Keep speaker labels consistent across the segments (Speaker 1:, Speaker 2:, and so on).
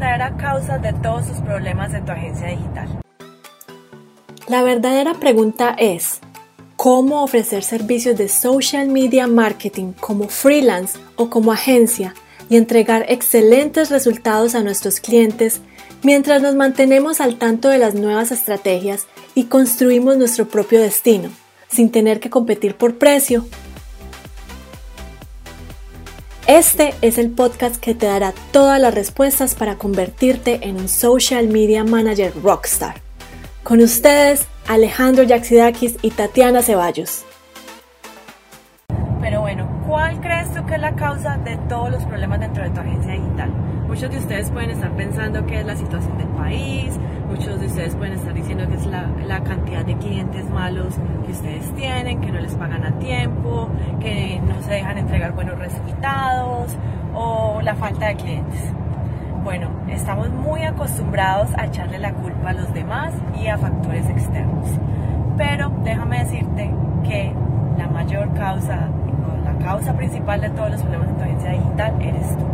Speaker 1: verdadera causa de todos sus problemas de tu agencia digital?
Speaker 2: La verdadera pregunta es, ¿cómo ofrecer servicios de social media marketing como freelance o como agencia y entregar excelentes resultados a nuestros clientes mientras nos mantenemos al tanto de las nuevas estrategias y construimos nuestro propio destino, sin tener que competir por precio? Este es el podcast que te dará todas las respuestas para convertirte en un social media manager rockstar. Con ustedes, Alejandro Yaxidakis y Tatiana Ceballos.
Speaker 1: Pero bueno, ¿cuál crees tú que es la causa de todos los problemas dentro de tu agencia digital? Muchos de ustedes pueden estar pensando que es la situación del país, muchos de ustedes pueden estar diciendo que es la, la, cantidad de clientes malos que ustedes tienen, que no les pagan a tiempo, que no se dejan entregar buenos resultados o la falta de clientes. Bueno, estamos muy acostumbrados a echarle la culpa a los demás y a factores externos. Pero déjame decirte que la mayor causa, o la causa principal de todos los problemas de tu agencia digital eres tú.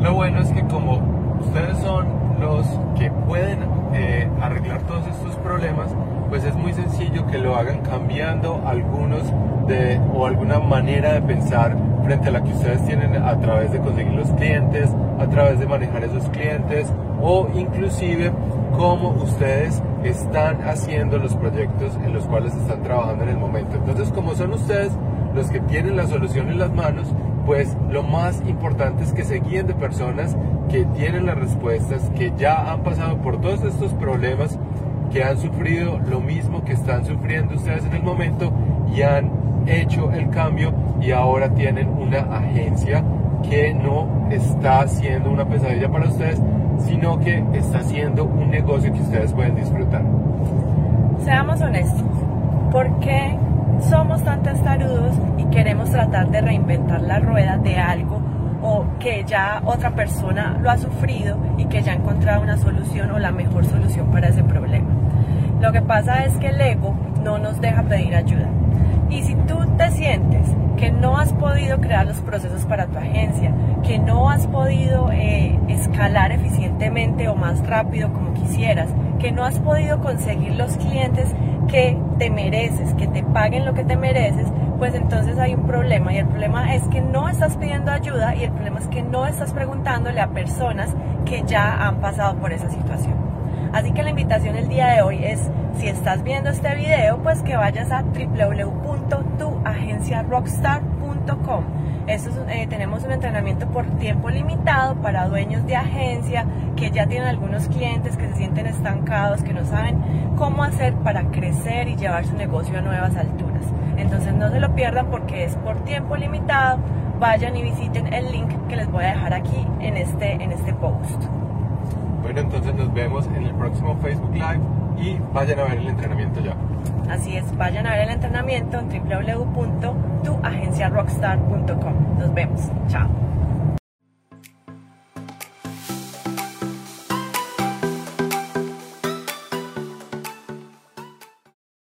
Speaker 3: Lo bueno es que como ustedes son los que pueden eh, arreglar todos estos problemas, pues es muy sencillo que lo hagan cambiando algunos de o alguna manera de pensar frente a la que ustedes tienen a través de conseguir los clientes, a través de manejar esos clientes o inclusive cómo ustedes están haciendo los proyectos en los cuales están trabajando en el momento. Entonces, como son ustedes los que tienen la solución en las manos, pues lo más importante es que se guíen de personas que tienen las respuestas, que ya han pasado por todos estos problemas, que han sufrido lo mismo que están sufriendo ustedes en el momento y han hecho el cambio y ahora tienen una agencia que no está siendo una pesadilla para ustedes, sino que está siendo un negocio que ustedes pueden disfrutar.
Speaker 1: Seamos honestos, ¿por qué somos tan testarudos y queremos tratar de reinventar la rueda de algo o que ya otra persona lo ha sufrido y que ya ha encontrado una solución o la mejor solución para ese problema? Lo que pasa es que el ego no nos deja pedir ayuda. Y si tú te sientes que no has podido crear los procesos para tu agencia, que no has podido eh, escalar eficientemente o más rápido como quisieras, que no has podido conseguir los clientes que te mereces, que te paguen lo que te mereces, pues entonces hay un problema y el problema es que no estás pidiendo ayuda y el problema es que no estás preguntándole a personas que ya han pasado por esa situación. Así que la invitación el día de hoy es, si estás viendo este video, pues que vayas a www.tuagenciarockstar.com. Esto eh, tenemos un entrenamiento por tiempo limitado para dueños de agencia que ya tienen algunos clientes que se sienten estancados, que no saben cómo hacer para crecer y llevar su negocio a nuevas alturas. Entonces no se lo pierdan porque es por tiempo limitado. Vayan y visiten el link que les voy a dejar aquí en este, en este post.
Speaker 3: Bueno, entonces vemos en el próximo Facebook Live y vayan a ver el entrenamiento ya.
Speaker 1: Así es, vayan a ver el entrenamiento en www.tuagenciarockstar.com. Nos vemos. Chao.